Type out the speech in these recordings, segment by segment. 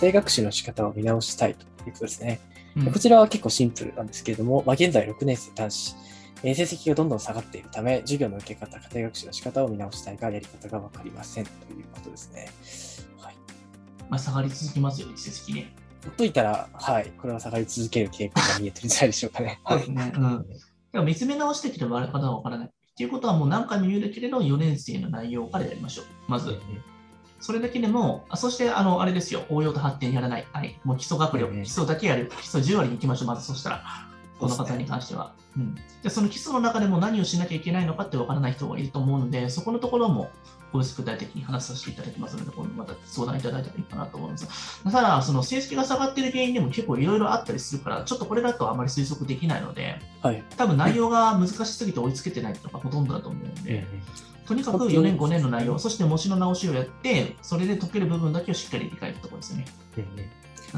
庭学習の仕方を見直したいということですね。うんこちらは結構シンプルなんですけれども、まあ、現在6年生男子、えー成績がどんどん下がっているため、授業の受け方、家庭学習の仕方を見直したいが、やり方がわかりませんということですね。はい。まあ、下がり続きますよね、成績ね。ほっといたら、はい、これは下がり続ける傾向が見えてるんじゃないでしょうかね。そうですね。うん。でも見つめ直してきてもあれ方はわからない。っていうことはもう何回も言うだけれど、4年生の内容からやりましょう。まず。それだけでも、あそして、あの、あれですよ、応用と発展やらない。はい。もう基礎学力、うん基礎だけやる。基礎10割に行きましょう、まずそしたら。この方に関しては。うん。で、その基礎の中でも何をしなきゃいけないのかってわからない人がいると思うので、そこのところも、個別具体的に話させていただきますので、今度また相談いただいたらいいかなと思うんですただ、その成績が下がっている原因でも結構いろいろあったりするから、ちょっとこれだとあまり推測できないので、はい。多分内容が難しすぎて追いつけてないのがほとんどだと思うので、うんとにかく4年、5年の内容、そして模試の直しをやって、それで解ける部分だけをしっかり理解するところですよね。うん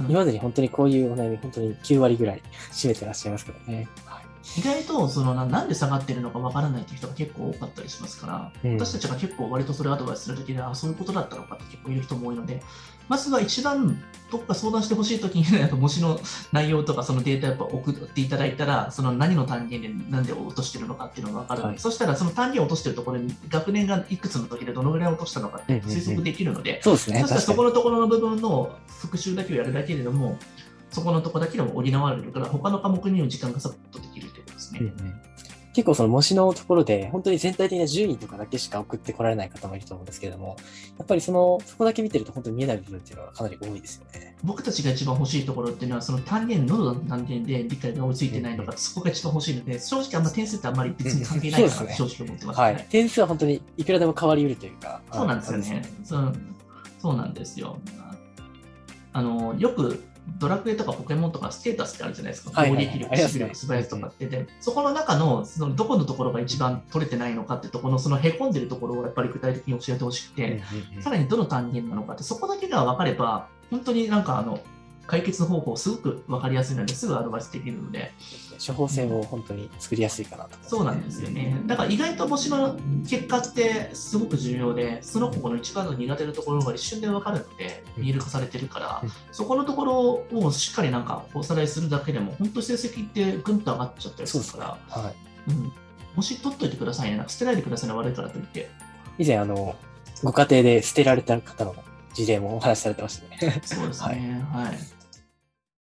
今までに本当にこういうお悩み、本当に9割ぐらい占めてらっしゃいますからね。はい意外とそのななんで下がってるのかわからないという人が結構多かったりしますから、うん私たちが結構割とそれをアドバイスするときで、あそういうことだったのかって結構いる人も多いので、まずは一番どこか相談してほしいときに、やっぱ模試の内容とかそのデータやっぱ送っていただいたら、その何の単元でなんで落としてるのかっていうのが分かるので、はいそしたらその単元を落としてるところに学年がいくつの時でどのぐらい落としたのかって推測できるので、そうですね。そしたらそ。このところの部分の復習だけをやるだけでも、そこのところだけでも補われるから、他の科目にも時間がサポートできるというんうん結構その模試のところで、本当に全体的な順位とかだけしか送ってこられない方もいると思うんですけれども、やっぱりその、そこだけ見てると本当に見えない部分っていうのはかなり多いですよね。僕たちが一番欲しいところっていうのは、その単元、喉の単元で理解が追いついてないのか、そこが一番欲しいので、正直あんま点数ってあんまり別に関係ないかなって正直思ってます、はい。点数は本当にいくらでも変わり得るというか。そうなんですよね。そうそうなんですよ。あのよくドラクエとかポケモンとかステータスってあるじゃないですか。攻撃力、守備力、素早さとかってで、そこの中のそのどこのところが一番取れてないのかってところの、そのへこんでるところをやっぱり具体的に教えてほしくて、うん。さらにどの単元なのかって、そこだけが分かれば、本当になんかあの解決方法すごく分かりやすいので、すぐアドバイスできるので、処方箋を本当に作りやすいかなとね、そうなんですよね。だから意外と模試の結果ってすごく重要で、その子の一番の苦手なところが一瞬で分かるので、見える化されてるからうん、そこのところをしっかりなんかおさらいするだけでも、本当成績ってぐんと上がっちゃったりすそうですね。るから、はい。うん、模試取っといてくださいね。なんか捨てないでくださいね、悪いからといって。以前、あの、ご家庭で捨てられた方の事例もお話しされてましたね。そうですね。はい